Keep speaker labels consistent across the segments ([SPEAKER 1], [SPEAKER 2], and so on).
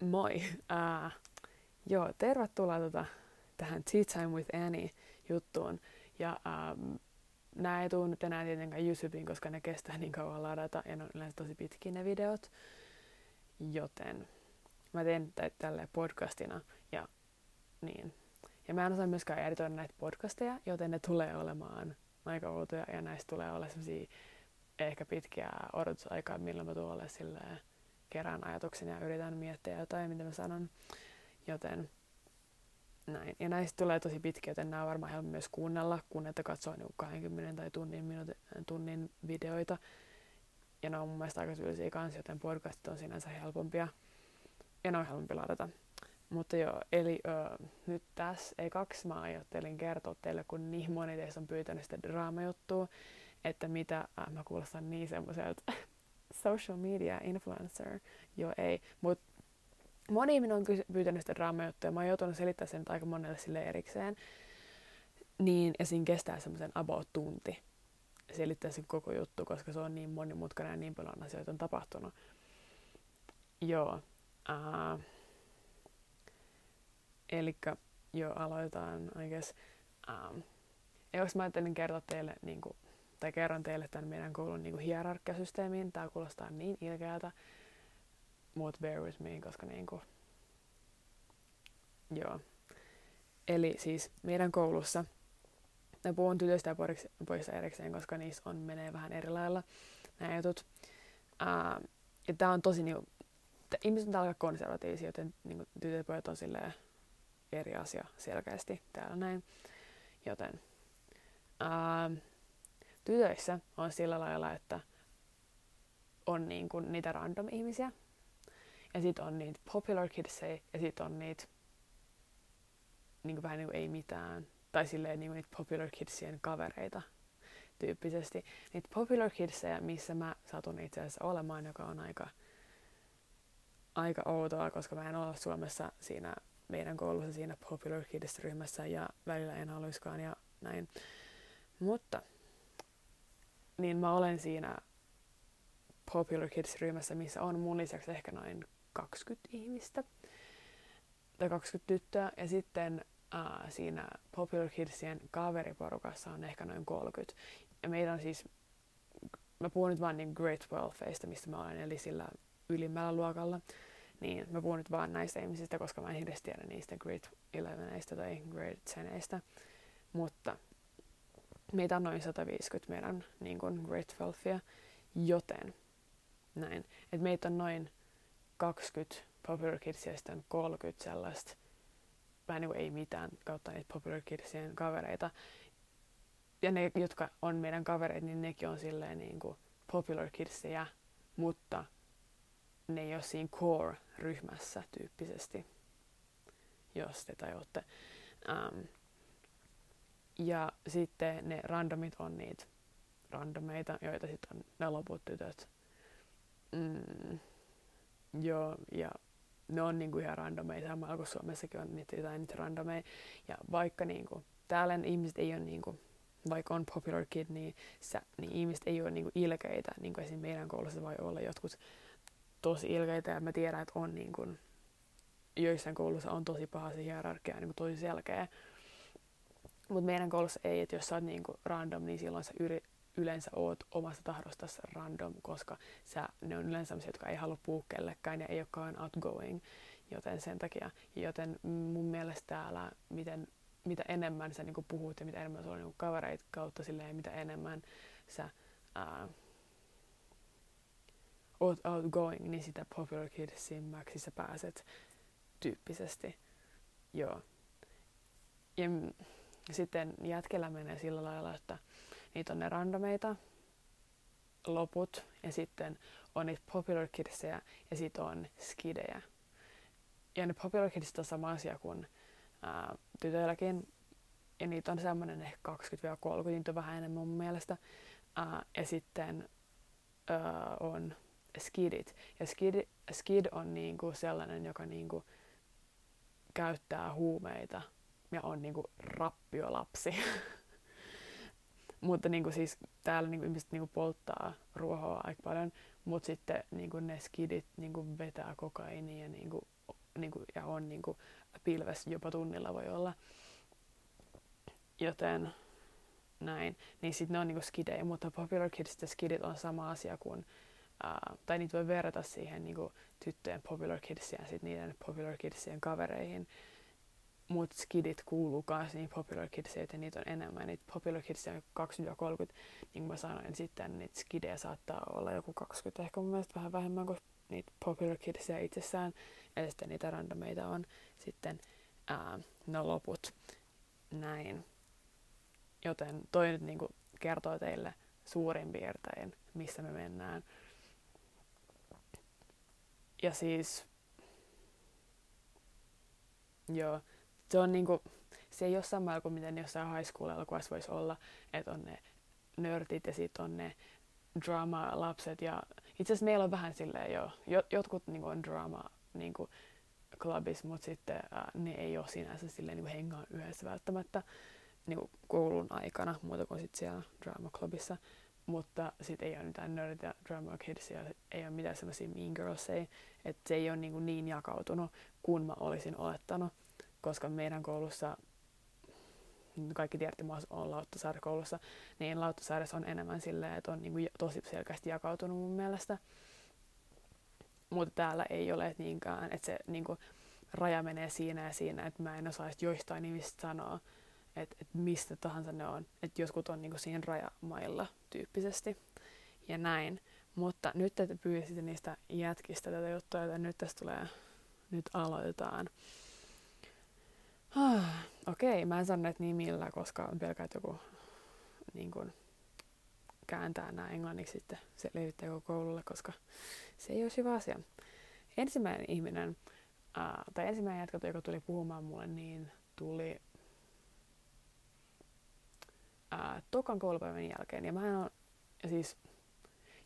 [SPEAKER 1] Moi! Uh, joo, tervetuloa tota, tähän Tea Time with Annie juttuun. Ja um, nämä ei tule nyt enää tietenkään YouTubeen, koska ne kestää niin kauan ladata ja ne on yleensä tosi pitkiä ne videot. Joten mä teen tä- tälle podcastina ja niin. Ja mä en osaa myöskään editoida näitä podcasteja, joten ne tulee olemaan aika outoja ja näistä tulee olla sellaisia ehkä pitkiä odotusaikaa, milloin mä tulen silleen kerään ajatuksen ja yritän miettiä jotain, mitä mä sanon. Joten näin. Ja näistä tulee tosi pitkiä, joten nämä on varmaan helpompi myös kuunnella, kun että katsoo niin 20 tai tunnin, minuutin, tunnin videoita. Ja ne on mun mielestä aika tylsiä kanssa, joten podcastit on sinänsä helpompia. Ja ne on helpompi ladata. Mutta joo, eli ö, nyt tässä ei kaksi mä ajattelin kertoa teille, kun niin moni teistä on pyytänyt sitä draamajuttua, että mitä, äh, mä kuulostan niin semmoiselta social media influencer. Joo, ei. Mutta moni ihminen on pyytänyt sitä draamajuttuja. Mä oon joutunut selittämään sen aika monelle sille erikseen. Niin, ja siinä kestää semmoisen about tunti selittää se koko juttu, koska se on niin monimutkainen ja niin paljon asioita on tapahtunut. Joo. Uh, Eli joo, aloitetaan, I guess. Um, jos mä ajattelin kertoa teille niin kuin, tai kerron teille tämän meidän koulun niin hierarkiasysteemiin. Tämä kuulostaa niin ilkeältä, mutta bear with me, koska niin kuin, joo. Eli siis meidän koulussa, mä puhun tytöistä ja pojista erikseen, koska niissä on menee vähän eri lailla nämä jutut. Uh, ja tää on tosi niinku, ihmiset on aika konservatiivisia, joten niinku, tytöt ja pojat on silleen eri asia selkeästi täällä näin. Joten uh, tytöissä on sillä lailla, että on niin kuin niitä random ihmisiä. Ja sitten on niitä popular kidsia ja sitten on niitä niin kuin vähän niin kuin ei mitään. Tai silleen niin kuin niitä popular kidsien kavereita tyyppisesti. Niitä popular kidsia, missä mä satun itse asiassa olemaan, joka on aika, aika outoa, koska mä en ole Suomessa siinä meidän koulussa siinä popular kids-ryhmässä ja välillä en haluiskaan ja näin. Mutta niin mä olen siinä Popular Kids-ryhmässä, missä on mun lisäksi ehkä noin 20 ihmistä tai 20 tyttöä. Ja sitten äh, siinä Popular Kidsien kaveriporukassa on ehkä noin 30. Ja meitä on siis, mä puhun nyt vaan niin Great 12 mistä mä olen, eli sillä ylimmällä luokalla. Niin mä puhun nyt vaan näistä ihmisistä, koska mä en hirveästi tiedä niistä Great 11 tai Great 10 Mutta meitä on noin 150 meidän niin kuin Great Wealthia, joten näin. Et meitä on noin 20 Popular Kidsia ja sitten 30 sellaista vähän niin ei mitään kautta niitä Popular Kidsien kavereita. Ja ne, jotka on meidän kavereita, niin nekin on silleen niin kuin Popular Kidsia, mutta ne ei ole siinä core-ryhmässä tyyppisesti, jos te tajutte. Um, ja sitten ne randomit on niitä randomeita, joita sitten on ne loput tytöt. Mm, joo, ja ne on niinku ihan randomeita, samalla kuin Suomessakin on niitä jotain niitä randomeja. Ja vaikka niinku, täällä ihmiset ei ole niinku, vaikka on popular kid, niin, sä, niin ihmiset ei ole niinku ilkeitä. Niinku esim. meidän koulussa voi olla jotkut tosi ilkeitä ja mä tiedän, että on niinku, joissain koulussa on tosi paha se hierarkia, niinku tosi selkeä. Mutta meidän koulussa ei, että jos sä oot niinku random, niin silloin sä yri, yleensä oot omasta tahdosta random, koska sä, ne on yleensä sellaisia, jotka ei halua puhua kellekään ja ei olekaan outgoing, joten sen takia. Joten mun mielestä täällä, miten, mitä enemmän sä niinku puhut ja mitä enemmän sulla on niinku kavereita kautta silleen, mitä enemmän sä ää, oot outgoing, niin sitä popular kidsimmäksi sä pääset tyyppisesti. Joo. Ja sitten jätkellä menee sillä lailla, että niitä on ne randomeita, loput ja sitten on niitä popular kidsia ja sitten on skidejä. Ja ne popular kidsit on sama asia kuin ää, tytöilläkin. Ja niitä on semmoinen ehkä 20-30, niitä on vähän enemmän mun mielestä. Ää, ja sitten ää, on skidit. Ja skid, skid on niinku sellainen, joka niinku käyttää huumeita ja on niinku rappiolapsi. mutta niinku siis täällä niinku ihmiset niinku polttaa ruohoa aika paljon, mutta sitten niinku ne skidit niinku vetää kokainia niinku niin kuin, ja on niin kuin, pilvessä jopa tunnilla voi olla. Joten näin. Niin sitten ne on niinku skidejä, mutta Popular Kids ja skidit on sama asia kuin, ää, tai niitä voi verrata siihen niinku tyttöjen Popular Kidsiin ja sitten niiden Popular Kidsien kavereihin. Mutta skidit kuuluu myös niin Popular Kidsiin, että niitä on enemmän. Niitä Popular Kidsia on 20-30, niin kuin mä sanoin, sitten niitä skidejä saattaa olla joku 20, ehkä mun mielestä vähän vähemmän kuin niitä Popular Kidsia itsessään. Ja sitten niitä randomeita on sitten ää, no loput. Näin. Joten toi nyt niinku kertoo teille suurin piirtein, missä me mennään. Ja siis, joo, se on niinku, se ei ole sama kuin miten jossain high school elokuvassa voisi olla, että on ne nörtit ja sitten on ne drama-lapset. Ja itse asiassa meillä on vähän silleen jo, jotkut niinku on drama niinku, clubissa, mutta sitten ää, ne ei ole sinänsä silleen niinku hengaa yhdessä välttämättä niin koulun aikana, muuta kuin sit siellä drama clubissa. Mutta sitten ei ole mitään nerditä drama kidsia, ei ole mitään semmoisia mean girlsia, että se ei ole niin, niin jakautunut kuin mä olisin olettanut, koska meidän koulussa kaikki tiedätte, mä olen Lauttasaari-koulussa, niin Lauttasaaressa on enemmän silleen, että on niin kuin tosi selkeästi jakautunut mun mielestä. Mutta täällä ei ole niinkään, että se niin kuin, raja menee siinä ja siinä, että mä en osaisi joistain nimistä sanoa, että et mistä tahansa ne on. Että jotkut on niinku siinä rajamailla tyyppisesti ja näin. Mutta nyt te pyysitte niistä jätkistä tätä juttua, joten nyt tästä tulee, nyt aloitetaan. Okei, okay, mä en sano näitä nimillä, koska on pelkää, että joku niin kun, kääntää nämä englanniksi sitten se levittää koko koululle, koska se ei ole hyvä asia. Ensimmäinen ihminen, ää, tai ensimmäinen jätkä, joka tuli puhumaan mulle, niin tuli ää, tokan koulupäivän jälkeen. Ja mä on, ja siis,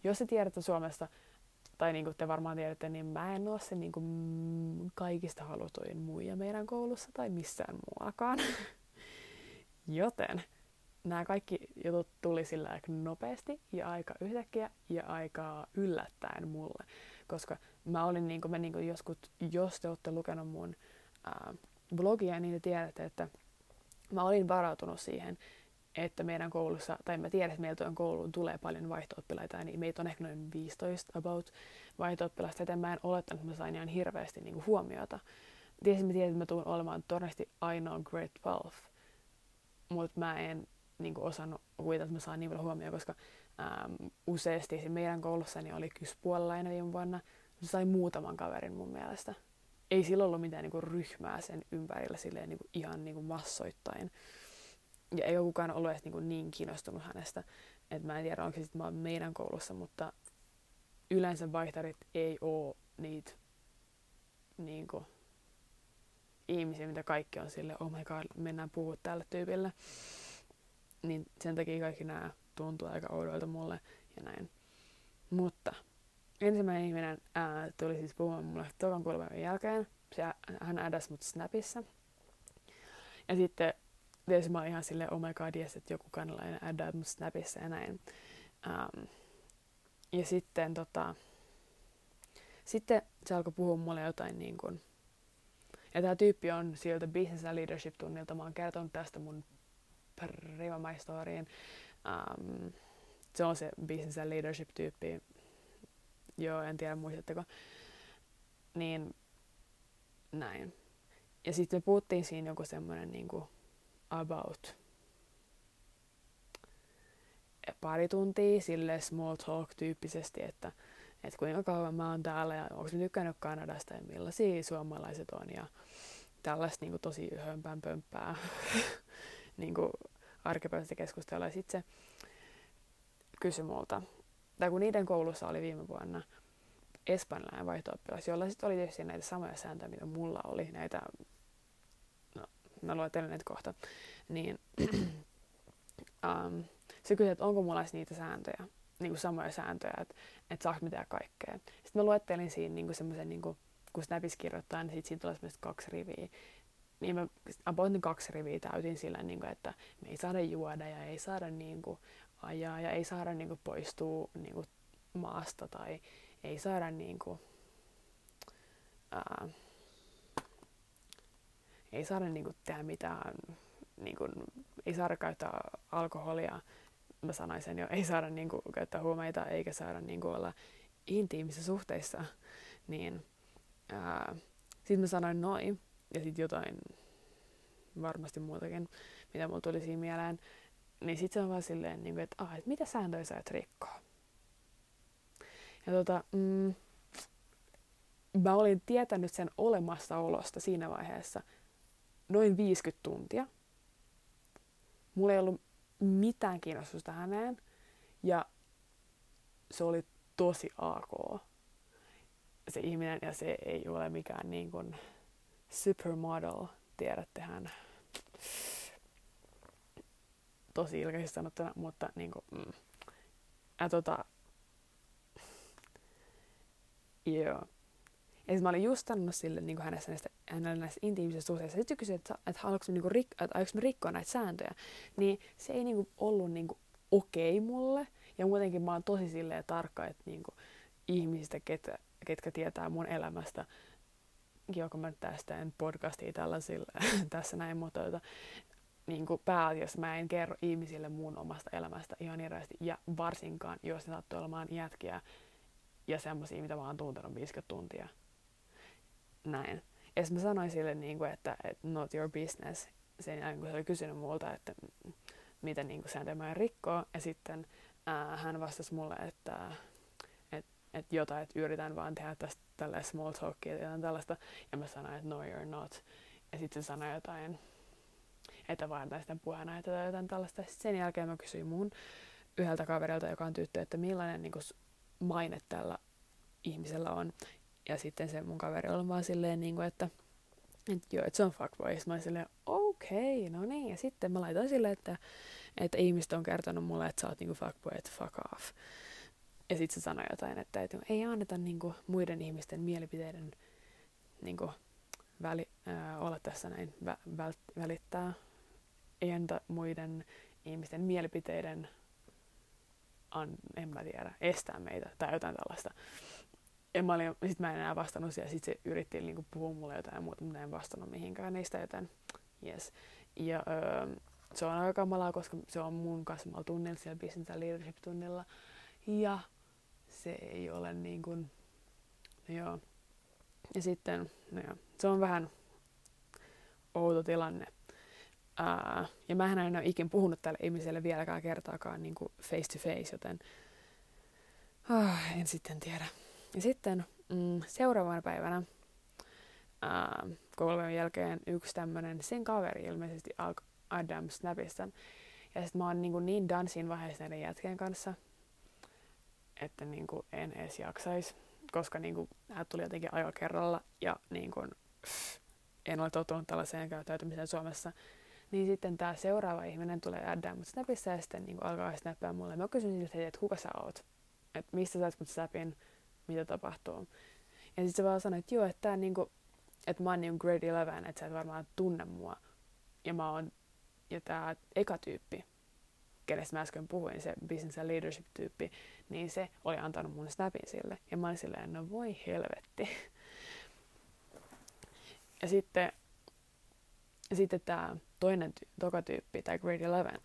[SPEAKER 1] jos te tiedätte Suomesta, tai niin kuin te varmaan tiedätte, niin mä en ole se niin kuin kaikista halutuin muija meidän koulussa tai missään muuakaan. Joten nämä kaikki jutut tuli sillä aika nopeasti ja aika yhtäkkiä ja aika yllättäen mulle. Koska mä olin niin kuin, mä niin kuin joskus, jos te olette lukenut mun ää, blogia, niin te tiedätte, että mä olin varautunut siihen, että meidän koulussa, tai mä tiedän, että meiltä on kouluun tulee paljon vaihto-oppilaita, niin meitä on ehkä noin 15 about vaihto-oppilasta, joten mä en olettanut, että mä sain ihan hirveästi niin kuin huomiota. Tiesin, mä tiedän, että mä tuun olemaan todennäköisesti ainoa grade 12, mutta mä en niin kuin osannut kuvitella, että mä saan niin paljon huomioon, koska äm, useasti meidän koulussa niin oli kyspuolella viime vuonna. Se sai muutaman kaverin mun mielestä. Ei sillä ollut mitään niin kuin ryhmää sen ympärillä silleen, niin kuin ihan niin kuin massoittain ja ei ole kukaan ollut edes niin, niin kiinnostunut hänestä. että mä en tiedä, onko se sitten vaan meidän koulussa, mutta yleensä vaihtarit ei ole niitä niin kuin, ihmisiä, mitä kaikki on sille, oh my god, mennään puhua tälle tyypille. Niin sen takia kaikki nämä tuntuu aika oudoilta mulle ja näin. Mutta ensimmäinen ihminen ää, tuli siis puhumaan mulle tokan kuulevan jälkeen. Se, hän ädäsi mut Snapissa. Ja sitten tietysti mä olin ihan silleen, oh my god, yes, että joku kanalainen addaa mun Snapissa ja näin. Um, ja sitten tota, sitten se alkoi puhua mulle jotain niin kuin, ja tämä tyyppi on sieltä Business and Leadership-tunnilta. Mä oon kertonut tästä mun Riva storyin. Um, se on se Business and Leadership-tyyppi. Joo, en tiedä muistatteko. Niin näin. Ja sitten me puhuttiin siinä joku semmoinen niin kuin, about pari tuntia sille small talk tyyppisesti, että, että kuinka kauan mä oon täällä ja onko mä tykkännyt Kanadasta ja millaisia suomalaiset on ja tällaista niin kuin, tosi hömpään pömppää niin arkipäiväistä keskustelua. Ja sitten se kysyi multa, tai kun niiden koulussa oli viime vuonna espanjalainen vaihto jolla sitten oli tietysti näitä samoja sääntöjä, mitä mulla oli, näitä mä luettelen näitä kohta, niin um, se kysyi, että onko mulla niitä sääntöjä, niin kuin samoja sääntöjä, että, että saako mitään kaikkea. Sitten mä luettelin siinä niin kuin semmoisen, niin kuin, kun Snapissa kirjoittaa, niin siitä, siitä tulee semmoista kaksi riviä. Niin mä about niin kaksi riviä täytin sillä, niin kuin, että me ei saada juoda ja ei saada niin kuin, ajaa ja ei saada niin kuin, poistua niin kuin, maasta tai ei saada niin kuin, ää, ei saada niinku tehdä mitään, niinku, ei saada käyttää alkoholia, mä sanoin sen jo, ei saada niinku käyttää huumeita eikä saada niinku olla intiimisissä suhteissa, niin sitten mä sanoin noin, ja sitten jotain varmasti muutakin, mitä mulla tuli siinä mieleen, niin sitten se on vaan silleen, niin kuin, että, ah, että mitä sääntöjä sä et rikkoa. Ja tota, mm, mä olin tietänyt sen olemassaolosta siinä vaiheessa noin 50 tuntia. Mulla ei ollut mitään kiinnostusta häneen. Ja se oli tosi AK. Se ihminen, ja se ei ole mikään niin kuin supermodel, tiedättehän. Tosi ilkeisesti sanottuna, mutta niin kuin, mm. ja tota, joo. Ja mä olin just sanonut sille niin kuin hänessä näistä, hänellä näistä intiimisistä suhteista. Sitten kysyin, että, että haluanko me, niin rik, että rikkoa näitä sääntöjä. Niin se ei niin kuin, ollut niin kuin, okei okay mulle. Ja muutenkin mä oon tosi silleen tarkka, että niin kuin, ihmisistä, ketkä, ketkä tietää mun elämästä, joko mä tästä en podcastia tällaisilla tässä näin, mutta tota, niin kuin pääasiassa mä en kerro ihmisille mun omasta elämästä ihan hirveästi. Ja varsinkaan, jos ne sattuu olemaan jätkiä ja semmoisia, mitä mä oon tuntenut 50 tuntia näin. Ja mä sanoin sille, niin kuin, että, että not your business, sen jälkeen kun se oli kysynyt multa, että miten niin sääntöjä mä rikkoa. Ja sitten ää, hän vastasi mulle, että et, et jotain, että yritän vaan tehdä tästä tällä small talkia ja tällaista. Ja mä sanoin, että no you're not. Ja sitten se sanoi jotain, että vaan tästä puheena tai jotain tällaista. Sitten sen jälkeen mä kysyin mun yhdeltä kaverilta, joka on tyttö, että millainen niin kuin, maine tällä ihmisellä on. Ja sitten se mun kaveri oli vaan silleen, niin kuin, että, että joo, että se on fuckboy. Mä olin silleen, okei, okay, no niin. Ja sitten mä laitoin silleen, että, että ihmiset on kertonut mulle, että sä oot niinku fuckboy, että fuck off. Ja sitten se sanoi jotain, että, että ei anneta niinku muiden ihmisten mielipiteiden niinku väli, äh, olla tässä näin vä, väl, välittää. Ei anneta muiden ihmisten mielipiteiden, an, en mä tiedä, estää meitä tai jotain tällaista ja mä olin, sit mä en enää vastannut siihen, sit se yritti niinku puhua mulle jotain muuta, mutta en vastannut mihinkään niistä, joten yes. Ja öö, se on aika kamalaa, koska se on mun kanssa tunnilla siellä business leadership tunnilla. Ja se ei ole niin kuin, no joo. Ja sitten, no joo, se on vähän outo tilanne. Ää, ja mä en ole ikin puhunut tälle ihmiselle vieläkään kertaakaan niin kuin face to face, joten ah, en sitten tiedä. Ja sitten mm, seuraavana päivänä ää, kolmen jälkeen yksi tämmönen sen kaveri ilmeisesti alkoi Adam Snapista. Ja sitten mä oon niin, niin dansin vaiheessa näiden jätkien kanssa, että niin kuin en edes jaksais, koska niin kuin, hän tuli jotenkin ajo kerralla ja niin kuin, en ole tottunut tällaiseen käyttäytymiseen Suomessa. Niin sitten tämä seuraava ihminen tulee Adam Snapissa ja sitten niin kuin alkaa snappaa mulle. Mä kysyn siltä, että kuka sä oot? Että mistä sä oot mut snapin? Mitä tapahtuu. Ja sitten se vaan sanoi, että joo, että, tää niinku, että mä oon niinku grade 11, että sä et varmaan tunne mua. Ja mä oon, ja tää eka tyyppi, kenestä mä äsken puhuin, se business and leadership tyyppi, niin se oli antanut mun snapin sille. Ja mä olin silleen, no voi helvetti. Ja sitten, sitten tämä toinen ty- toka tyyppi, tai grade 11,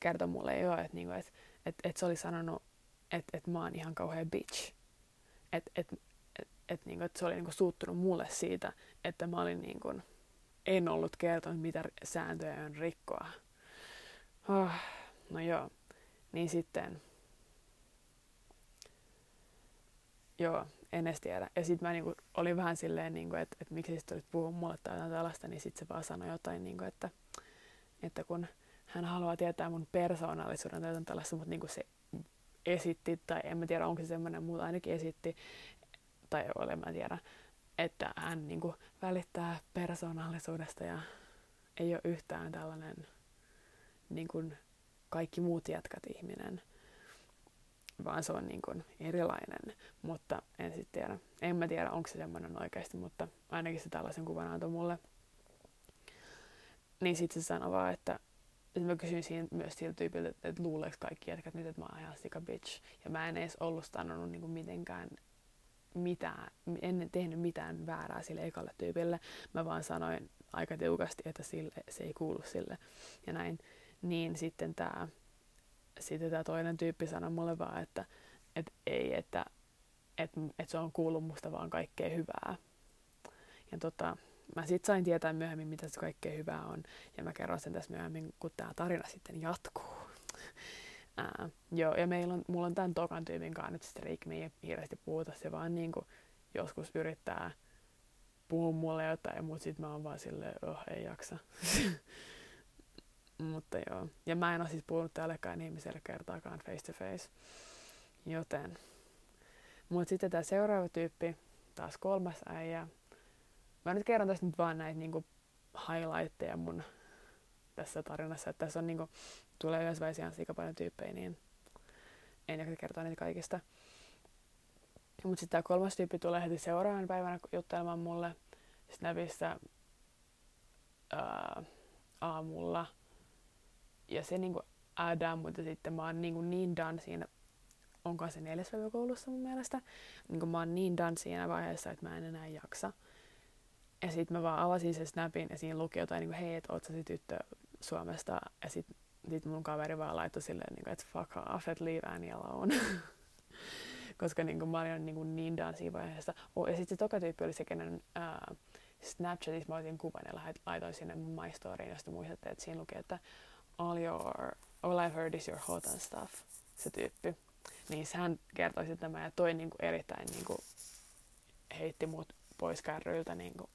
[SPEAKER 1] kertoi mulle jo, että niinku, et, et, et se oli sanonut, että et mä oon ihan kauhean bitch että et, et, et, niinku, et se oli niinku suuttunut mulle siitä, että mä olin niinku, en ollut kertonut, mitä sääntöjä on rikkoa. Oh, no joo, niin sitten, joo, en edes tiedä. Ja sitten mä niinku, olin vähän silleen, niinku, että et, miksi sä olit puhua mulle tai jotain tällaista, niin sitten se vaan sanoi jotain, niinku, että, että kun hän haluaa tietää mun persoonallisuuden tai jotain tällaista, mutta niinku se esitti, tai en mä tiedä onko se semmoinen, mutta ainakin esitti, tai ole mä tiedä, että hän niin kuin, välittää persoonallisuudesta ja ei ole yhtään tällainen niin kuin, kaikki muut jätkät ihminen, vaan se on niin kuin, erilainen, mutta en sitten tiedä. En mä tiedä, onko se semmoinen oikeasti, mutta ainakin se tällaisen kuvan antoi mulle. Niin sitten se sanoi vaan, että sitten mä kysyin siinä myös siltä tyypiltä, että, että luuleeko kaikki jätkät nyt, että mä oon ihan sika bitch. Ja mä en edes ollut sanonut niin mitenkään mitään, en tehnyt mitään väärää sille ekalle tyypille. Mä vaan sanoin aika tiukasti, että sille, se ei kuulu sille ja näin. Niin sitten tämä sitten tää toinen tyyppi sanoi mulle vaan, että, että ei, että, että, että se on kuullut musta vaan kaikkea hyvää. Ja tota, mä sitten sain tietää myöhemmin, mitä se kaikkea hyvää on. Ja mä kerron sen tässä myöhemmin, kun tämä tarina sitten jatkuu. Ää, joo, ja meillä on, mulla on tämän tokan tyypin kanssa nyt streak, me ei hirveästi puhuta, se vaan niinku joskus yrittää puhua mulle jotain, mutta sitten mä oon vaan silleen, oh, ei jaksa. mutta joo, ja mä en ole siis puhunut tällekään ihmiselle kertaakaan face to face, joten. Mutta sitten tämä seuraava tyyppi, taas kolmas äijä. Mä nyt kerron tästä nyt vaan näitä niinku highlightteja mun tässä tarinassa, että tässä on niinku tulee vaiheessa ihan sika paljon tyyppejä, niin en jaksa kertoa niitä kaikista. Mutta sitten tämä kolmas tyyppi tulee heti seuraavan päivänä juttelemaan mulle Snapissa ää, aamulla. Ja se niinku äädää, mutta sitten mä oon niinku niin done siinä, onko se neljäs päivä koulussa mun mielestä. Niinku mä oon niin done siinä vaiheessa, että mä en enää jaksa. Ja sitten mä vaan avasin sen snapin ja siinä luki jotain, niin kuin, hei, että oot sä tyttö Suomesta. Ja sitten sit mun kaveri vaan laittoi silleen, niin kuin, että fuck off, että leave Annie alone. Koska niin kuin, mä olin niin, kuin, niin done siinä vaiheessa. Oh, ja sitten se toka tyyppi oli se, kenen uh, Snapchatissa mä otin kuvan ja laitoin sinne my storyin, josta muistatte, että siinä luki, että all, your, all I've heard is your hot and stuff, se tyyppi. Niin hän kertoi sitten tämä ja toi niin kuin, erittäin niin kuin, heitti mut pois kärryiltä niin kuin,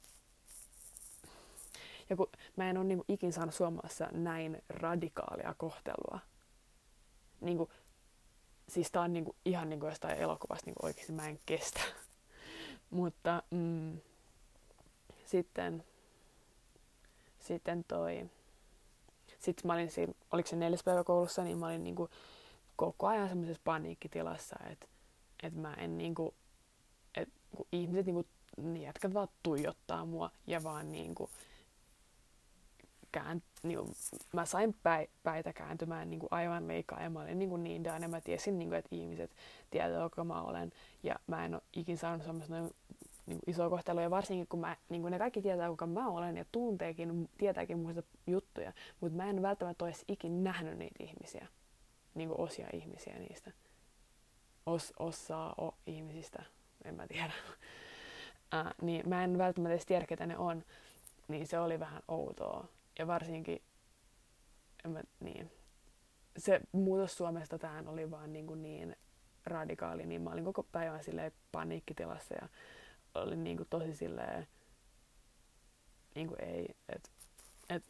[SPEAKER 1] ja kun mä en ole niin ikin saanut Suomessa näin radikaalia kohtelua. Niin kuin, siis tää on niin kuin, ihan niin kuin jostain elokuvasta niin oikeasti mä en kestä. Mutta mm, sitten, sitten toi, sitten mä olin siinä, oliko se neljäs päivä koulussa, niin mä olin niin kuin, koko ajan semmoisessa paniikkitilassa, että et mä en niinku, että kun ihmiset niinku, niin jätkät vaan tuijottaa mua ja vaan niinku, kään, niin kuin, mä sain päi, päitä kääntymään niin kuin aivan liikaa ja mä olin niin, kuin niin down ja mä tiesin, niin kuin, että ihmiset tietää, kuka mä olen. Ja mä en ole ikin saanut semmoista niin niin isoa kohtelua. Ja varsinkin kun mä, niin kuin ne kaikki tietää kuka mä olen ja tunteekin, tietääkin muista juttuja, mutta mä en välttämättä ole ikin nähnyt niitä ihmisiä, niin kuin osia ihmisiä niistä. Os, osaa o, ihmisistä, en mä tiedä. Äh, niin mä en välttämättä edes tiedä, ketä ne on, niin se oli vähän outoa ja varsinkin, en mä, niin, se muutos Suomesta tähän oli vaan niin, kuin niin radikaali, niin mä olin koko päivän silleen paniikkitilassa ja olin niin kuin tosi silleen, niin kuin ei, että et,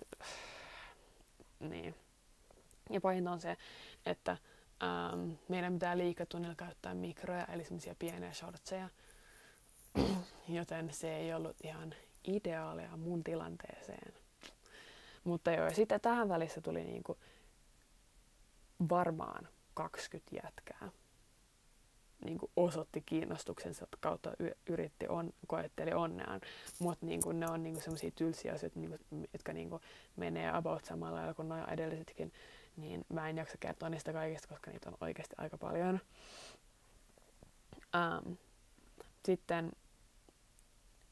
[SPEAKER 1] niin. Ja pahinta on se, että ähm, meidän pitää liikatunnilla käyttää mikroja, eli semmoisia pieniä shortseja, joten se ei ollut ihan ideaalia mun tilanteeseen. Mutta joo, sitten tähän välissä tuli niinku varmaan 20 jätkää. Niinku osoitti kiinnostuksensa kautta yritti, on, koetteli onneaan. Mutta niinku ne on niinku sellaisia tylsiä asioita, niinku, jotka niinku menee about samalla lailla kuin nuo edellisetkin. Niin mä en jaksa kertoa niistä kaikista, koska niitä on oikeasti aika paljon. Um, sitten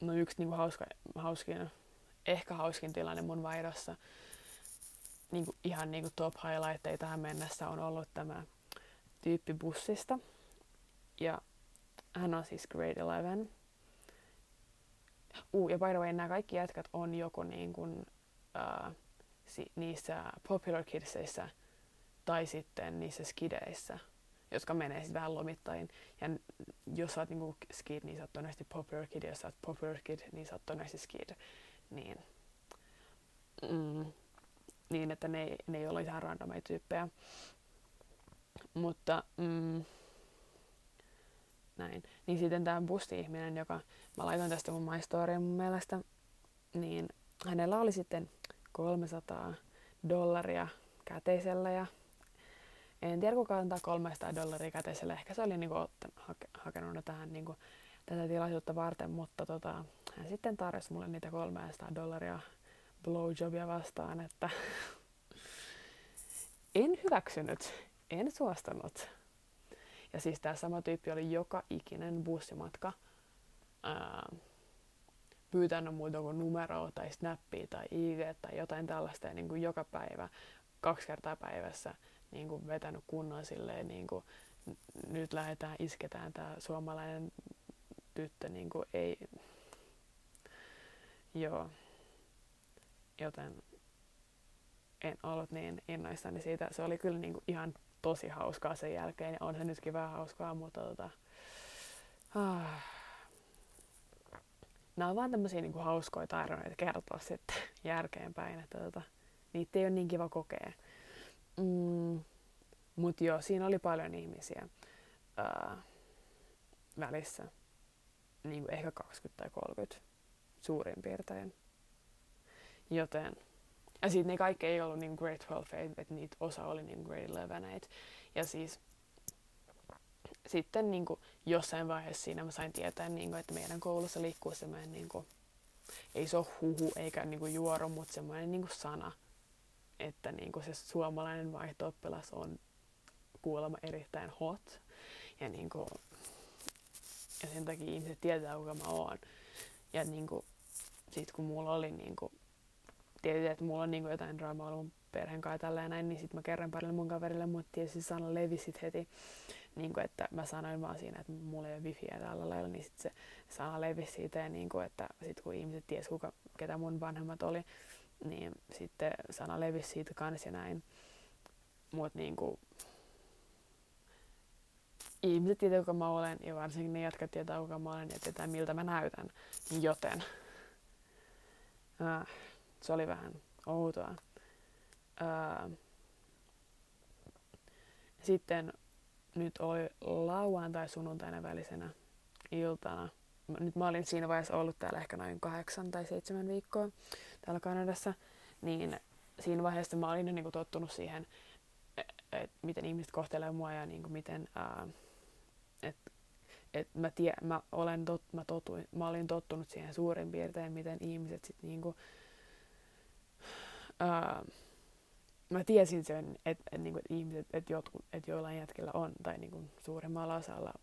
[SPEAKER 1] no yksi niinku hauska, hauskin ehkä hauskin tilanne mun vaihdossa, niin kuin, ihan niin kuin top highlightteja tähän mennessä on ollut tämä tyyppi bussista. Ja hän on siis grade 11. Uh, ja by the way, nämä kaikki jätkät on joko niin kuin, uh, si- niissä Popular Kidsissä tai sitten niissä skideissä, jotka menee sitten vähän lomittain. Ja jos sä oot niinku skid, niin sä oot Popular Kid, jos sä oot Popular Kid, niin sä oot skid niin, mm, niin että ne, ne ei ole ihan randomeja tyyppejä. Mutta mm, näin. Niin sitten tämä busti-ihminen, joka mä laitoin tästä mun maistoriin mun mielestä, niin hänellä oli sitten 300 dollaria käteisellä ja en tiedä kuka antaa 300 dollaria käteisellä. Ehkä se oli niinku ottanut, hake, hakenut tähän niinku, tätä tilaisuutta varten, mutta tota, hän sitten tarjosi mulle niitä 300 dollaria blowjobia vastaan, että en hyväksynyt, en suostunut. Ja siis tämä sama tyyppi oli joka ikinen bussimatka ää, pyytänyt muuta kuin numeroa tai snappia tai IG tai jotain tällaista ja niin kuin joka päivä, kaksi kertaa päivässä niin kuin vetänyt kunnon silleen, niin kuin, nyt lähdetään, isketään tämä suomalainen tyttö, niin kuin ei, joo, joten en ollut niin innoissani siitä. Se oli kyllä niin kuin ihan tosi hauskaa sen jälkeen. Ja on se nytkin vähän hauskaa, mutta tota, ah, nämä on vaan tämmöisiä niin kuin hauskoja tarinoita kertoa sitten järkeenpäin, että tota, niitä ei ole niin kiva kokea. Mm, Mutta joo, siinä oli paljon ihmisiä ää, välissä, niin kuin ehkä 20 tai 30 suurin piirtein. Joten, ja sitten ne kaikki ei ollut niin Great 12 että niitä osa oli niin Great 11 Ja siis sitten niin kuin, jossain vaiheessa siinä mä sain tietää, niin kuin, että meidän koulussa liikkuu semmoinen, niin kuin, ei se ole huhu eikä niin kuin, juoro, mutta semmoinen niin kuin sana, että niin kuin, se suomalainen vaihto on kuulemma erittäin hot. Ja, niin kuin, ja sen takia ihmiset tietää, kuka mä oon. Ja niin kuin, sit kun mulla oli niin kuin, tietysti, että mulla on niin kuin, jotain draamaa mun perheen kai tälleen näin, niin sitten mä kerran parille mun kaverille, mutta tietysti sana levisit heti niin kuin, että mä sanoin vaan siinä, että mulla ei ole wifiä tällä lailla, niin sitten se sana levisi siitä ja kuin, että sit kun ihmiset ties kuka, ketä mun vanhemmat oli, niin sitten sana levisi siitä kans ja näin. Mut niin kuin, ihmiset tietää kuka mä olen ja varsinkin ne jotka tietää kuka mä olen ja tietää miltä mä näytän. Joten äh, se oli vähän outoa. Äh, sitten nyt oli lauantai sunnuntaina välisenä iltana. Nyt mä olin siinä vaiheessa ollut täällä ehkä noin kahdeksan tai seitsemän viikkoa täällä Kanadassa, niin siinä vaiheessa mä olin jo niin tottunut siihen, että miten ihmiset kohtelee mua ja niin kuin miten, että et mä, tie, mä, olen tot, mä, totuin, mä olin tottunut siihen suurin piirtein, miten ihmiset sit niinku, ää, mä tiesin sen, että et, niinku, et ihmiset, että et joillain jätkillä on, tai niinku, suurimmalla osalla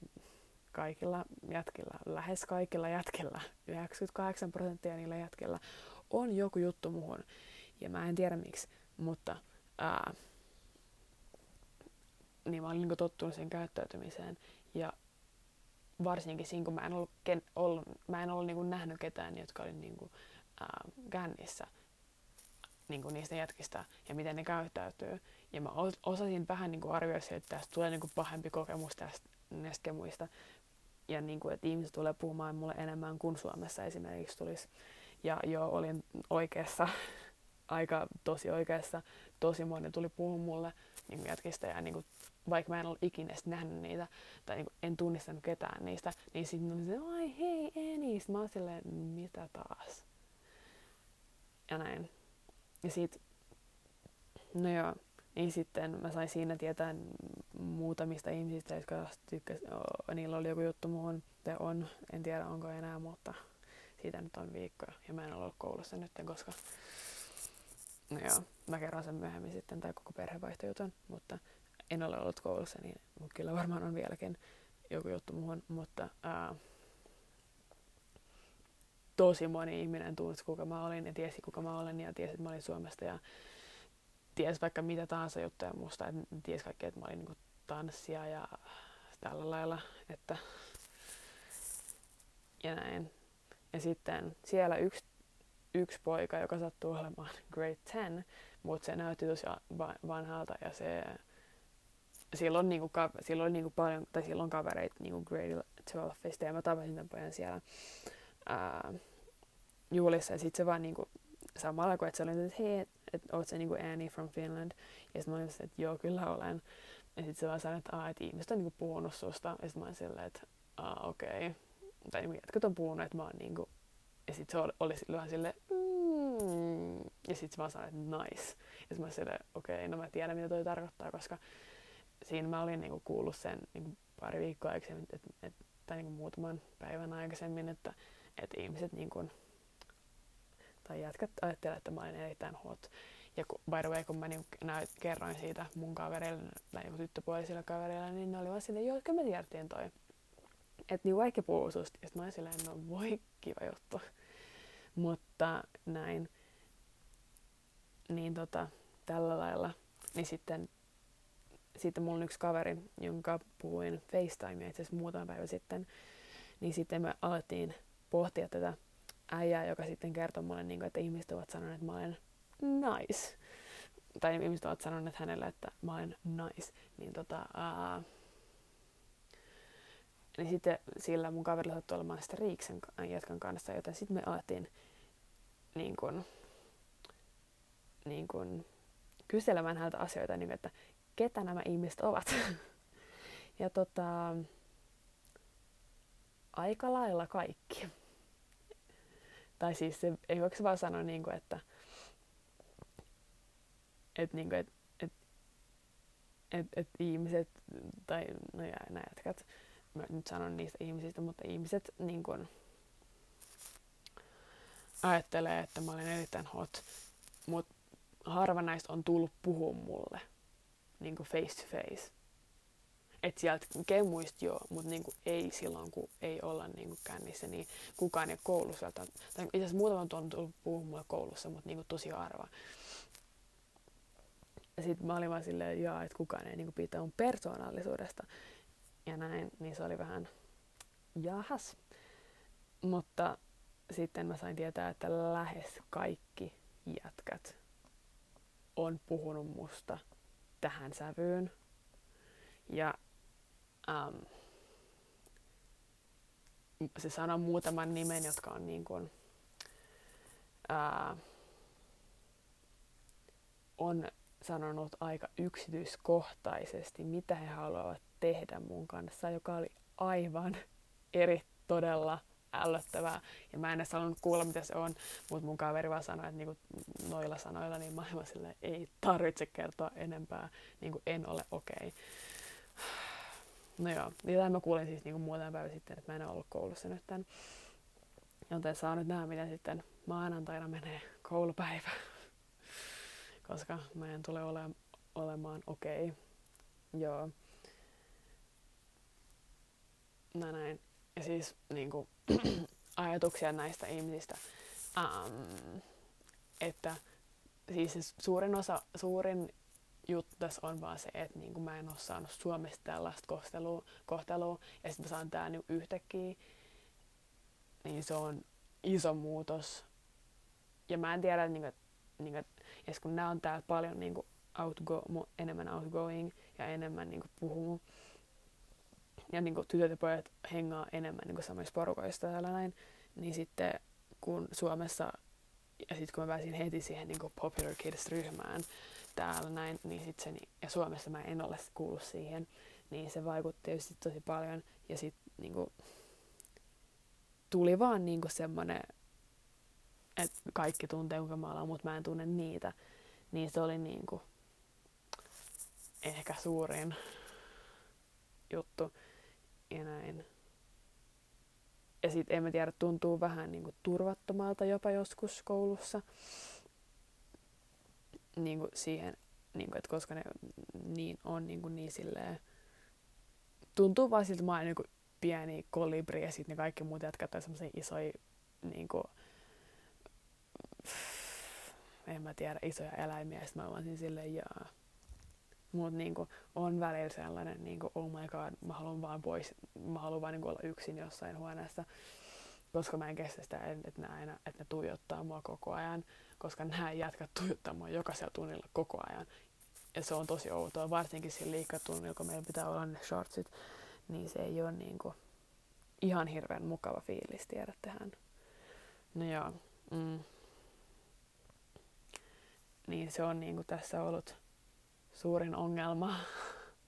[SPEAKER 1] kaikilla jätkillä, lähes kaikilla jätkillä, 98 prosenttia niillä jätkillä on joku juttu muhun. Ja mä en tiedä miksi, mutta ää, niin mä olin niinku tottunut sen käyttäytymiseen. Ja varsinkin siinä, kun mä en ollut, ken, ollut, mä en ollut niinku nähnyt ketään, jotka oli niinku, ää, kännissä niin kuin niistä jätkistä ja miten ne käyttäytyy. Ja mä osasin vähän niin kuin arvioida että tästä tulee niin kuin pahempi kokemus tästä, näistä kemuista. Ja niin kuin, että ihmiset tulee puhumaan mulle enemmän kuin Suomessa esimerkiksi tulisi. Ja joo, olin oikeassa, aika tosi oikeassa. Tosi moni tuli puhumaan mulle niin kuin jätkistä ja niin kuin, vaikka mä en ollut ikinä nähnyt niitä tai niin kuin, en tunnistanut ketään niistä, niin sitten oli se, ai hei Enis, mä silleen, mitä taas? Ja näin. Ja sit, no joo, niin sitten mä sain siinä tietää muutamista ihmisistä, jotka tykkäs, niillä oli joku juttu muuhun, te on, en tiedä onko enää, mutta siitä nyt on viikkoja ja mä en ole ollut koulussa nyt, koska no joo, mä kerron sen myöhemmin sitten tai koko perhevaihtojutun, mutta en ole ollut koulussa, niin kyllä varmaan on vieläkin joku juttu muuhun, mutta ää, tosi moni ihminen tunsi, kuka mä olin ja tiesi, kuka mä olen ja tiesi, että mä olin Suomesta ja tiesi vaikka mitä tahansa juttuja musta, että tiesi kaikki, että mä olin niinku tanssia ja tällä lailla, että ja näin. Ja sitten siellä yksi, yksi poika, joka sattuu olemaan grade 10, mutta se näytti tosi vanhalta ja se silloin, niinku, silloin niinku paljon, tai silloin kavereita niinku grade 12 ja mä tapasin tämän pojan siellä ää, juhlissa ja sitten se vaan niinku, samalla kuin että se oli, että hei, että et, oot se niinku Annie from Finland. Ja sitten mä olin että joo, kyllä olen. Ja sitten se vaan sanoi, että, että ihmiset on niinku puhunut susta. Ja sitten mä olin silleen, että okei. Okay. Tai niinku jätkät on puhunut, että mä oon niinku... Ja sitten se oli, vähän silleen, mm. Ja sitten mä sanoin, että nice. Ja sitten mä olin silleen, okei, okay, no mä tiedän mitä toi tarkoittaa, koska siinä mä olin niinku kuullut sen niinku pari viikkoa aikaisemmin, et, et, tai niinku muutaman päivän aikaisemmin, että, että ihmiset niinku tai jätkät ajattelevat, että mä olen erittäin hot. Ja kun, by the way, kun mä niin näyt, kerroin siitä mun kavereille, tai niin tyttöpuolisille kavereille, niin ne oli vaan silleen, joo, kyllä me tiedettiin toi. että niinku kaikki puhuu susta. Ja mä olin silleen, no voi kiva juttu. Mutta näin. Niin tota, tällä lailla. Niin sitten, sitten mulla on yksi kaveri, jonka puhuin FaceTimea itse asiassa muutama päivä sitten. Niin sitten me alettiin pohtia tätä äijää, joka sitten kertoi mulle, niin kuin, että ihmiset ovat sanoneet, että mä olen nice. Tai ihmiset ovat sanoneet hänelle, että mä olen nice. Niin tota, ää, niin sitten sillä mun kaverilla sattui olemaan sitten Riiksen jätkän kanssa, joten sitten me alettiin niin kun, niin kun, kyselemään häneltä asioita, niin että ketä nämä ihmiset ovat. ja tota, aika lailla kaikki. Tai siis se, ei voiko se vaan sanoa, niin kuin, että et, niin kuin, et, et, et, et ihmiset, tai no ja nämä jätkät, mä nyt sanon niistä ihmisistä, mutta ihmiset niin kuin, ajattelee, että mä olen erittäin hot, mutta harva näistä on tullut puhua mulle niin kuin face to face. Et sieltä kemuista joo, mutta niinku ei silloin, kun ei olla niinku kännissä, niin kukaan ei koulussa. Tai itse asiassa muutaman on tullut puhua mulle koulussa, mutta niinku tosi harva. Ja sitten mä olin vaan silleen, jaa, että kukaan ei niinku pitää mun persoonallisuudesta. Ja näin, niin se oli vähän jahas. Mutta sitten mä sain tietää, että lähes kaikki jätkät on puhunut musta tähän sävyyn. Ja um, se sanoo muutaman nimen, jotka on niin kuin, uh, on sanonut aika yksityiskohtaisesti, mitä he haluavat tehdä mun kanssa, joka oli aivan eri todella ällöttävää. Ja mä en edes halunnut kuulla, mitä se on, mutta mun kaveri vaan sanoi, että niinku noilla sanoilla niin mä sille, ei tarvitse kertoa enempää, niinku en ole okei. Okay. No joo, ja mä kuulin siis niinku muutama päivä sitten, että mä en ole ollut koulussa nyt tämän. Joten saa nyt nähdä, miten sitten maanantaina menee koulupäivä. Koska mä en tule ole, olemaan okei. Okay. Joo. Näin. Ja siis niinku, ajatuksia näistä ihmisistä. Um, että siis suurin osa, suurin juttu tässä on vaan se, että niin mä en ole saanut Suomesta tällaista kohtelua, kohtelua ja sitten mä saan tää niin yhtäkkiä, niin se on iso muutos. Ja mä en tiedä, että, niin kuin, niin kuin, että kun nämä on täällä paljon kuin outgo, enemmän outgoing ja enemmän niin kuin puhuu, ja niin kuin tytöt ja pojat hengaa enemmän niin kuin samoissa porukoissa täällä näin, niin sitten kun Suomessa, ja sitten kun mä pääsin heti siihen niin kuin Popular Kids-ryhmään, täällä näin, niin sit se, ja Suomessa mä en ole kuullut siihen, niin se vaikutti tietysti tosi paljon. Ja sitten niinku, tuli vaan niinku semmonen, että kaikki tuntee kuinka mä olen, mutta mä en tunne niitä. Niin se oli niinku ehkä suurin juttu. Ja näin. Ja sitten en mä tiedä, tuntuu vähän niinku turvattomalta jopa joskus koulussa niin kuin siihen, niin kuin, että koska ne niin on niin, kuin niin silleen, tuntuu vaan siltä, että mä oon niin kuin pieni kolibri ja sitten ne kaikki muut jätkät on semmoisia isoja, niin kuin, en mä tiedä, isoja eläimiä, ja sitten mä oon silleen, jaa. Mutta niinku, on välillä sellainen, niinku, oh my god, mä haluan vaan pois, mä haluan vaan niinku olla yksin jossain huoneessa, koska mä en kestä sitä, että ne, aina, että ne tuijottaa mua koko ajan koska nämä jätkät tuijottaa mua jokaisella tunnilla koko ajan. Ja se on tosi outoa, varsinkin sillä liikatunnilla, kun meillä pitää olla ne shortsit, niin se ei ole niinku ihan hirveän mukava fiilis, tiedättehän. No joo. Mm. Niin se on niinku tässä ollut suurin ongelma.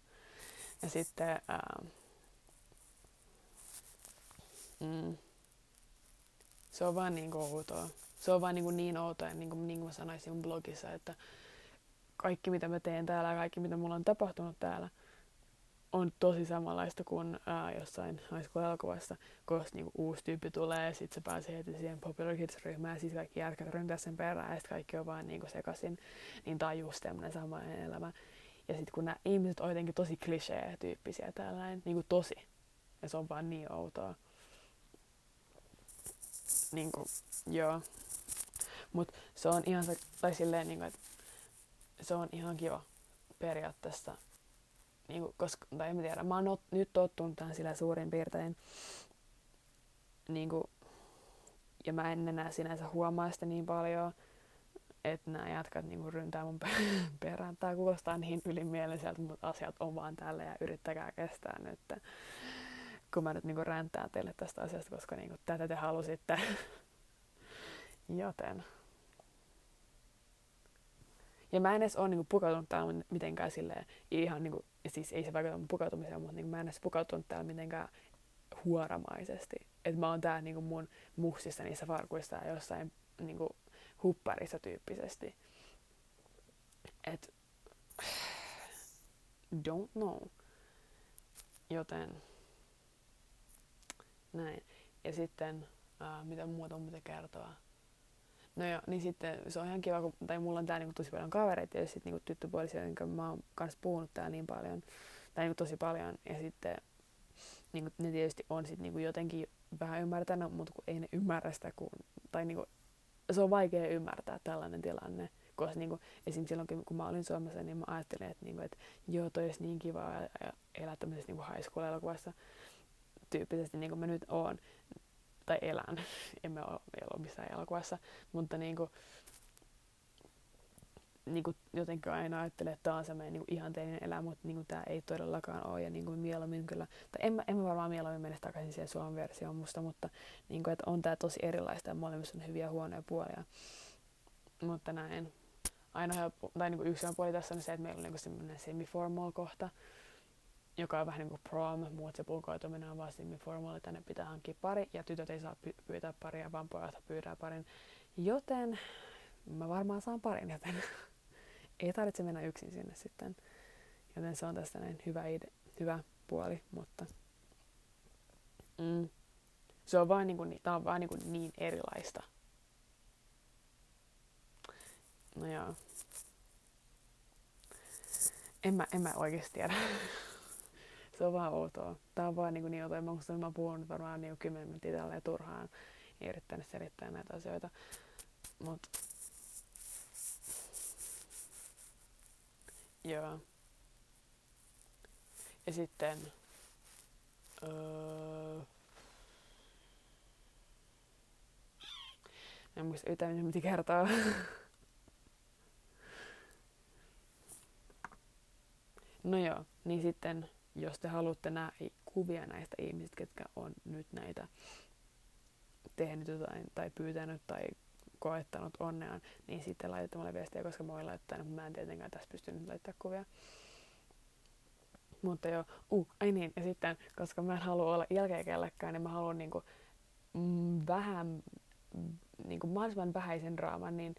[SPEAKER 1] ja sitten ää, mm, se on vaan niinku outoa se on vaan niin, niin outoa, niin kuin, niin kuin mä sanoisin mun blogissa, että kaikki mitä mä teen täällä ja kaikki mitä mulla on tapahtunut täällä on tosi samanlaista kuin ää, jossain high koska niinku uusi tyyppi tulee ja sitten se pääsee heti siihen Popular Kids-ryhmään ja sitten kaikki jätkät ryntää sen perään ja sitten kaikki on vaan niinku sekaisin, niin tää on just tämmönen samainen elämä. Ja sitten kun nämä ihmiset on jotenkin tosi klisee-tyyppisiä tällainen, niinku tosi. Ja se on vaan niin outoa. Niinku, joo. Mut se on ihan tai silleen niinku, että se on ihan kiva periaatteessa. Niinku, koska, tai en tiedä, mä oon not, nyt tottunut tähän sillä suurin piirtein. Niinku, ja mä en enää sinänsä huomaa sitä niin paljon että nämä jatkat niinku ryntää mun perään. Tää kuulostaa niin ylimieliseltä, mutta asiat on vaan tällä ja yrittäkää kestää nyt. Kun mä nyt niinku räntään teille tästä asiasta, koska niinku tätä te halusitte. Joten. Ja mä en edes ole niinku pukautunut täällä mitenkään silleen ihan niinku, siis ei se vaikuta mun pukautumiseen, mutta niinku mä en edes pukautunut täällä mitenkään huoramaisesti. Että mä oon tää niinku mun muhsissa niissä farkuissa ja jossain niinku hupparissa tyyppisesti. Et, don't know. Joten näin. Ja sitten, uh, mitä muuta on kertoa. No joo, niin sitten se on ihan kiva, kun, tai mulla on täällä niinku tosi paljon kavereita ja sitten niinku tyttöpuolisia, joiden mä oon kanssa puhunut täällä niin paljon, tai niinku tosi paljon. Ja sitten niinku, ne tietysti on sit niinku jotenkin vähän ymmärtänyt, mutta kun ei ne ymmärrä sitä, kun, tai niinku, se on vaikea ymmärtää tällainen tilanne. Koska niin kuin, esimerkiksi silloin, kun mä olin Suomessa, niin mä ajattelin, että, niin kuin, että joo, toi olisi niin kiva elää tämmöisessä niin high school-elokuvassa tyyppisesti, niin kuin mä nyt oon, tai elän, emme ole vielä missään elokuvassa, mutta niin kuin, niin kuin jotenkin aina ajattelee, että tämä on semmoinen niin ihanteellinen elämä, mutta niin kuin tämä ei todellakaan ole. Ja niin kuin mieluummin kyllä, tai en, en mä varmaan mieluummin mene takaisin siihen Suomen versioon musta, mutta niin kuin, että on tämä tosi erilaista ja molemmissa on hyviä huonoja puolia. Mutta näin. Aina helppo, tai niin kuin yksi puoli tässä on se, että meillä on niin semmoinen semi-formal kohta, joka on vähän niin kuin prom, mutta se pukeutuminen on vaan semi-formal, tänne pitää hankkia pari, ja tytöt ei saa pyytää paria, vaan pojat pyydää parin. Joten mä varmaan saan parin, joten ei tarvitse mennä yksin sinne sitten. Joten se on tästä näin hyvä, ide, hyvä puoli, mutta mm, se on vaan niin, kuin, tää on vaan niin, kuin niin erilaista. No joo. En mä, en mä oikeasti tiedä. se on vaan outoa. Tää on vaan niin, niin outoa. Mä, mä oon puhunut varmaan niin 10 minuuttia tälleen turhaan ja yrittänyt selittää näitä asioita. Mutta Joo. Ja sitten... Öö, en muista yhtään, mitä kertoa. no joo, niin sitten jos te haluatte nähdä kuvia näistä ihmisistä, ketkä on nyt näitä tehnyt jotain tai pyytänyt tai koettanut onneaan, niin sitten laitatte mulle viestiä, koska mä voin laittaa, mutta mä en tietenkään tässä pysty nyt laittaa kuvia. Mutta joo, uh, ai niin, ja sitten, koska mä en halua olla ilkeä kellekään, niin mä haluan niinku, mm, vähän, niinku, mahdollisimman vähäisen draaman, niin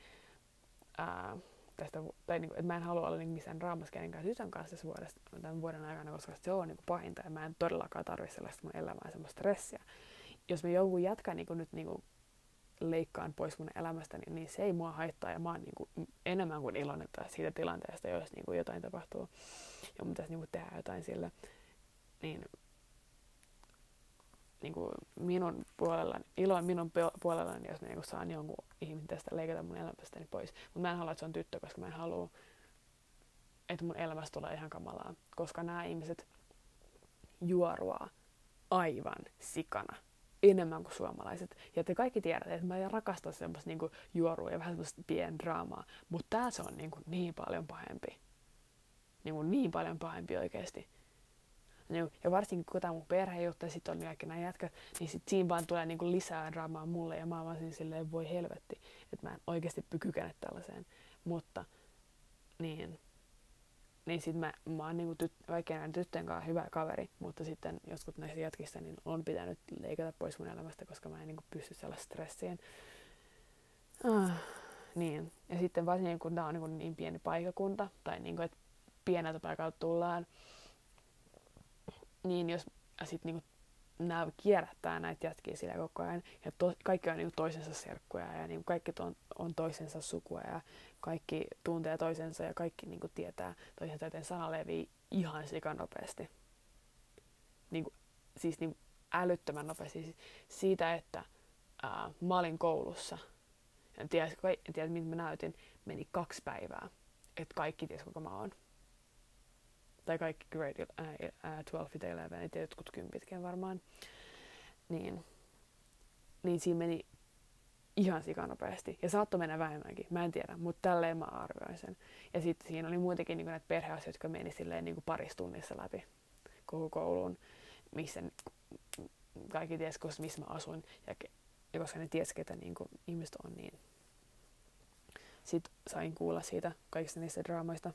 [SPEAKER 1] ää, tästä, tai niinku, että mä en halua olla niinku missään draamassa kenenkään tytön kanssa vuodesta, tämän vuoden aikana, koska se on niinku pahinta, ja mä en todellakaan tarvitse sellaista mun elämää semmoista stressiä. Jos mä jonkun jatkan niinku nyt niinku leikkaan pois mun elämästäni, niin se ei mua haittaa ja mä oon niin kuin enemmän kuin iloinen siitä tilanteesta, jos niin kuin jotain tapahtuu ja mun pitäisi niin kuin tehdä jotain sille. Niin, niin kuin minun puolella, ilo minun puolellani, jos mä niin kuin saan jonkun ihmisen tästä leikata mun elämästäni pois. Mutta mä en halua, että se on tyttö, koska mä en halua, että mun elämästä tulee ihan kamalaa. Koska nämä ihmiset juoruaa aivan sikana enemmän kuin suomalaiset. Ja te kaikki tiedätte, että mä rakastan semmoista niinku juorua ja vähän semmoista piendraamaa. Mutta tää se on niinku niin paljon pahempi. Niinku niin paljon pahempi oikeesti. Niinku, ja varsinkin kun tämä mun perhe juttu ja sitten on kaikki nämä jätkät, niin sit siinä vaan tulee niinku lisää draamaa mulle ja mä oon vaan silleen, voi helvetti, että mä en oikeasti kykene tällaiseen. Mutta niin, niin sit mä, mä oon niinku tyt, kaikkien näiden tyttöjen kanssa hyvä kaveri, mutta sitten joskus näissä jatkissa niin on pitänyt leikata pois mun elämästä, koska mä en niinku pysty sellaista stressiin. Ah, niin. Ja sitten varsinkin kun tää on niinku niin pieni paikakunta, tai niinku, että pieneltä paikalta tullaan, niin jos sit niinku nämä kierrättää näitä jätkiä sillä koko ajan. Ja to, kaikki on niinku toisensa serkkuja ja niinku kaikki on, on toisensa sukua ja kaikki tuntee toisensa ja kaikki niinku tietää toisensa, joten sana levii ihan sikanopeasti. Niinku siis niin älyttömän nopeasti siis siitä, että ää, mä olin koulussa. En tiedä, en tiedä mitä mä näytin. Meni kaksi päivää. Että kaikki ties, kuka mä oon. Tai kaikki grade ää, 12 ja 11, jotkut kympitkin varmaan. Niin, niin siinä meni ihan sikanopeasti. Ja saattoi mennä vähemmänkin, mä en tiedä, mutta tälleen mä arvioin sen. Ja sitten siinä oli muutenkin niin näitä perheasioita, jotka meni silleen niin parissa tunnissa läpi koko kouluun, missä kaikki ties, missä mä asuin. Ja, ja koska ne ties, ketä niin ihmiset on, niin sitten sain kuulla siitä kaikista niistä draamoista,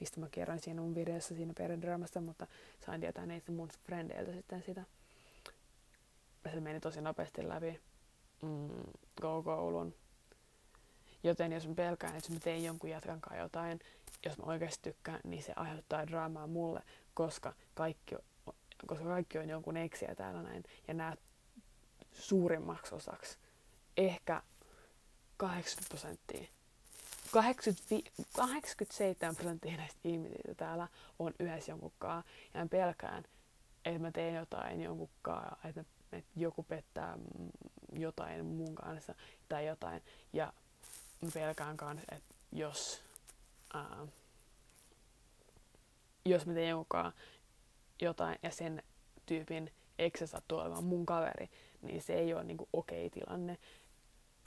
[SPEAKER 1] mistä mä kerroin siinä mun videossa siinä perhedraamasta, mutta sain tietää niitä mun frendeiltä sitten sitä. Se meni tosi nopeasti läpi mm, koulun. Joten jos mä pelkään, että jos mä teen jonkun jatkankaan jotain, jos mä oikeasti tykkään, niin se aiheuttaa draamaa mulle, koska kaikki, koska kaikki on jonkun eksiä täällä näin. Ja nämä suurimmaksi osaksi, ehkä 80 prosenttia, 87 prosenttia näistä ihmisistä täällä on yhdessä jonkunkaan. Ja mä pelkään, että mä teen jotain jonkunkaan, että, että joku pettää jotain mun kanssa tai jotain. Ja mä pelkään kanssa, että jos, ää, jos mä teen jonkunkaan jotain ja sen tyypin eikö sattuu olemaan mun kaveri, niin se ei ole niinku okei tilanne.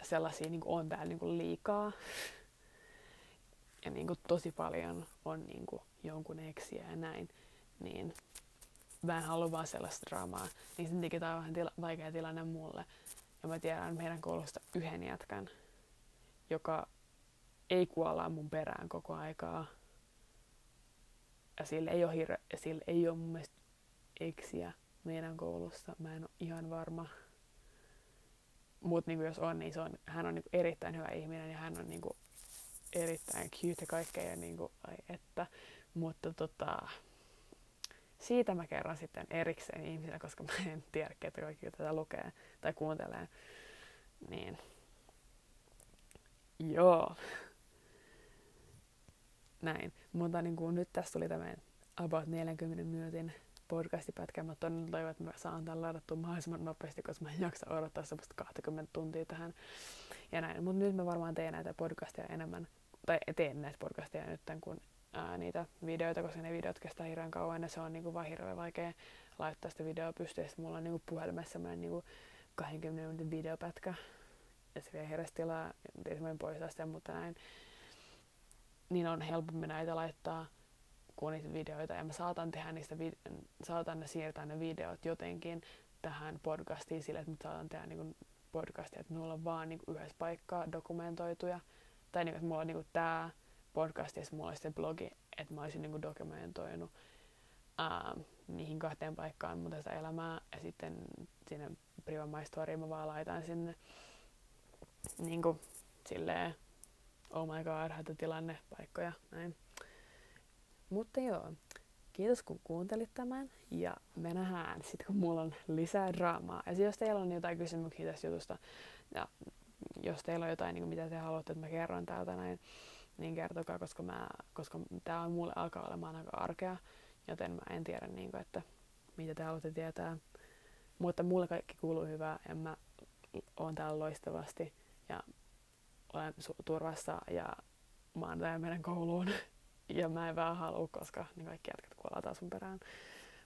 [SPEAKER 1] Sellaisia niinku on täällä niinku liikaa. Ja niinku tosi paljon on niinku jonkun eksiä ja näin. Niin mä en halua vaan sellaista draamaa. Niin sen takia tämä on vähän tila- vaikea tilanne mulle. Ja mä tiedän meidän koulusta yhden jätkän, joka ei kuolla mun perään koko aikaa. Ja sillä ei ole, hirve, sillä ei ole mun mielestä eksiä meidän koulussa. Mä en ole ihan varma. Mutta niinku jos on, niin se on, hän on niinku erittäin hyvä ihminen ja hän on niinku erittäin cute ja kaikkea. Ja niinku, ai että. Mutta tota, siitä mä kerron sitten erikseen ihmisille, koska mä en tiedä, ketä kaikki tätä lukee tai kuuntelee. Niin. Joo. Näin. Mutta niin kuin nyt tässä tuli tämä about 40 minuutin podcastipätkä. Mä toivon, että mä saan tämän ladattua mahdollisimman nopeasti, koska mä en jaksa odottaa semmoista 20 tuntia tähän. Ja näin. Mutta nyt mä varmaan teen näitä podcasteja enemmän, tai teen näitä podcasteja nyt, kun ää, niitä videoita, koska ne videot kestää hirveän kauan ja se on niinku vaan hirveän vaikea laittaa sitä videoa pystyyn. Mulla on niinku puhelimessa semmoinen niinku 20 minuutin videopätkä ja se vie hirveästi tilaa, tietysti voin poistaa sen, mutta näin. Niin on helpompi näitä laittaa kuin niitä videoita ja mä saatan tehdä niistä, saatan ne siirtää ne videot jotenkin tähän podcastiin sille, että mä saatan tehdä niinku podcastia, että mulla on vaan niinku yhdessä paikkaa dokumentoituja. Tai niinku, että mulla on niinku tää podcastissa mulla oli sitten blogi, että mä olisin niinku dokumentoinut ää, niihin kahteen paikkaan mun tästä elämää ja sitten sinne Priva My Story mä vaan laitan sinne niinku silleen oh my god, hätätilanne, paikkoja, näin. Mutta joo, kiitos kun kuuntelit tämän ja me nähdään sitten kun mulla on lisää draamaa. Ja jos teillä on jotain kysymyksiä tästä jutusta ja jos teillä on jotain, niin mitä te haluatte, että mä kerron täältä näin, niin kertokaa, koska, mä, koska tämä on mulle alkaa olemaan aika arkea, joten mä en tiedä, niin kuin, että mitä te haluatte tietää. Mutta mulle kaikki kuuluu hyvää ja mä oon täällä loistavasti ja olen su- turvassa ja mä oon täällä meidän kouluun. ja mä en vähän halua, koska niin kaikki jätkät kuolee taas mun perään.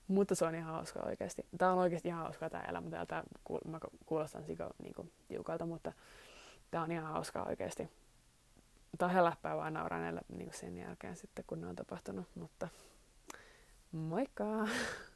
[SPEAKER 1] Mutta se on ihan hauska oikeasti. Tää on oikeasti ihan hauska tää elämä. Tää, kuul- mä kuulostan siko, niinku, tiukalta, mutta tää on ihan hauska oikeasti tai he läppää vaan nauraa niin sen jälkeen sitten, kun ne on tapahtunut. Mutta moikka!